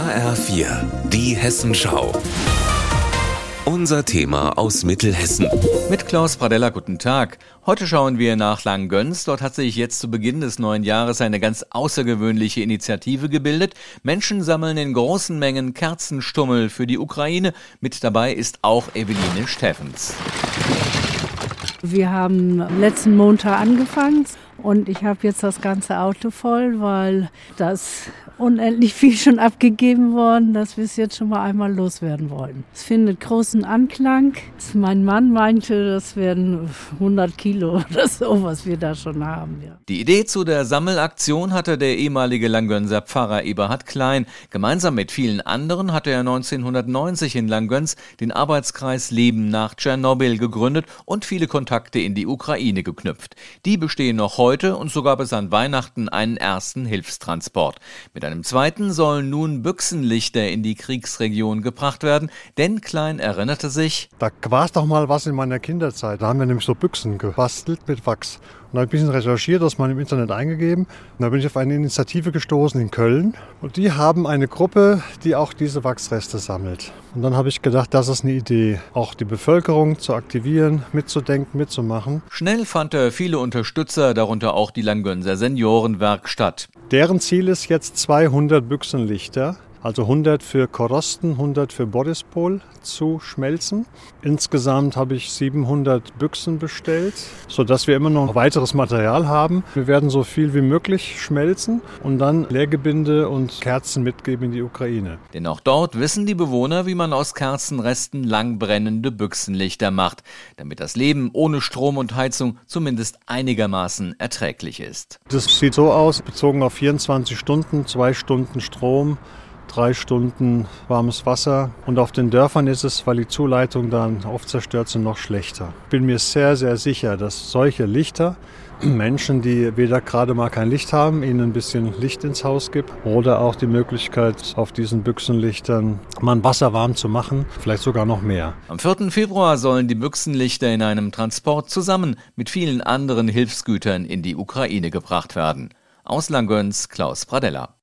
HR4, die Hessenschau. Unser Thema aus Mittelhessen. Mit Klaus Pradella, guten Tag. Heute schauen wir nach Langgöns. Dort hat sich jetzt zu Beginn des neuen Jahres eine ganz außergewöhnliche Initiative gebildet. Menschen sammeln in großen Mengen Kerzenstummel für die Ukraine. Mit dabei ist auch Eveline Steffens. Wir haben letzten Montag angefangen und ich habe jetzt das ganze Auto voll, weil das unendlich viel schon abgegeben worden, dass wir es jetzt schon mal einmal loswerden wollen. Es findet großen Anklang. Mein Mann meinte, das werden 100 Kilo oder so, was wir da schon haben. Ja. Die Idee zu der Sammelaktion hatte der ehemalige Langgönser Pfarrer Eberhard Klein. Gemeinsam mit vielen anderen hatte er 1990 in Langgöns den Arbeitskreis Leben nach Tschernobyl gegründet und viele Kontakte in die Ukraine geknüpft. Die bestehen noch heute und so gab es an Weihnachten einen ersten Hilfstransport. Mit einem zweiten sollen nun Büchsenlichter in die Kriegsregion gebracht werden, denn Klein erinnerte sich, da war es doch mal was in meiner Kinderzeit. Da haben wir nämlich so Büchsen gebastelt mit Wachs. Und da habe ich ein bisschen recherchiert, das mal im Internet eingegeben. Und da bin ich auf eine Initiative gestoßen in Köln. Und die haben eine Gruppe, die auch diese Wachsreste sammelt. Und dann habe ich gedacht, das ist eine Idee, auch die Bevölkerung zu aktivieren, mitzudenken, mitzumachen. Schnell fand er viele Unterstützer, darunter auch die Langgönser Seniorenwerkstatt. Deren Ziel ist jetzt 200 Büchsenlichter also 100 für Korosten, 100 für Borispol zu schmelzen. Insgesamt habe ich 700 Büchsen bestellt, sodass wir immer noch weiteres Material haben. Wir werden so viel wie möglich schmelzen und dann Leergebinde und Kerzen mitgeben in die Ukraine. Denn auch dort wissen die Bewohner, wie man aus Kerzenresten langbrennende Büchsenlichter macht, damit das Leben ohne Strom und Heizung zumindest einigermaßen erträglich ist. Das sieht so aus, bezogen auf 24 Stunden, zwei Stunden Strom, drei Stunden warmes Wasser. Und auf den Dörfern ist es, weil die Zuleitungen dann oft zerstört sind, noch schlechter. Ich bin mir sehr, sehr sicher, dass solche Lichter Menschen, die weder gerade mal kein Licht haben, ihnen ein bisschen Licht ins Haus gibt oder auch die Möglichkeit, auf diesen Büchsenlichtern mal Wasser warm zu machen, vielleicht sogar noch mehr. Am 4. Februar sollen die Büchsenlichter in einem Transport zusammen mit vielen anderen Hilfsgütern in die Ukraine gebracht werden. Aus Langöns Klaus Pradella.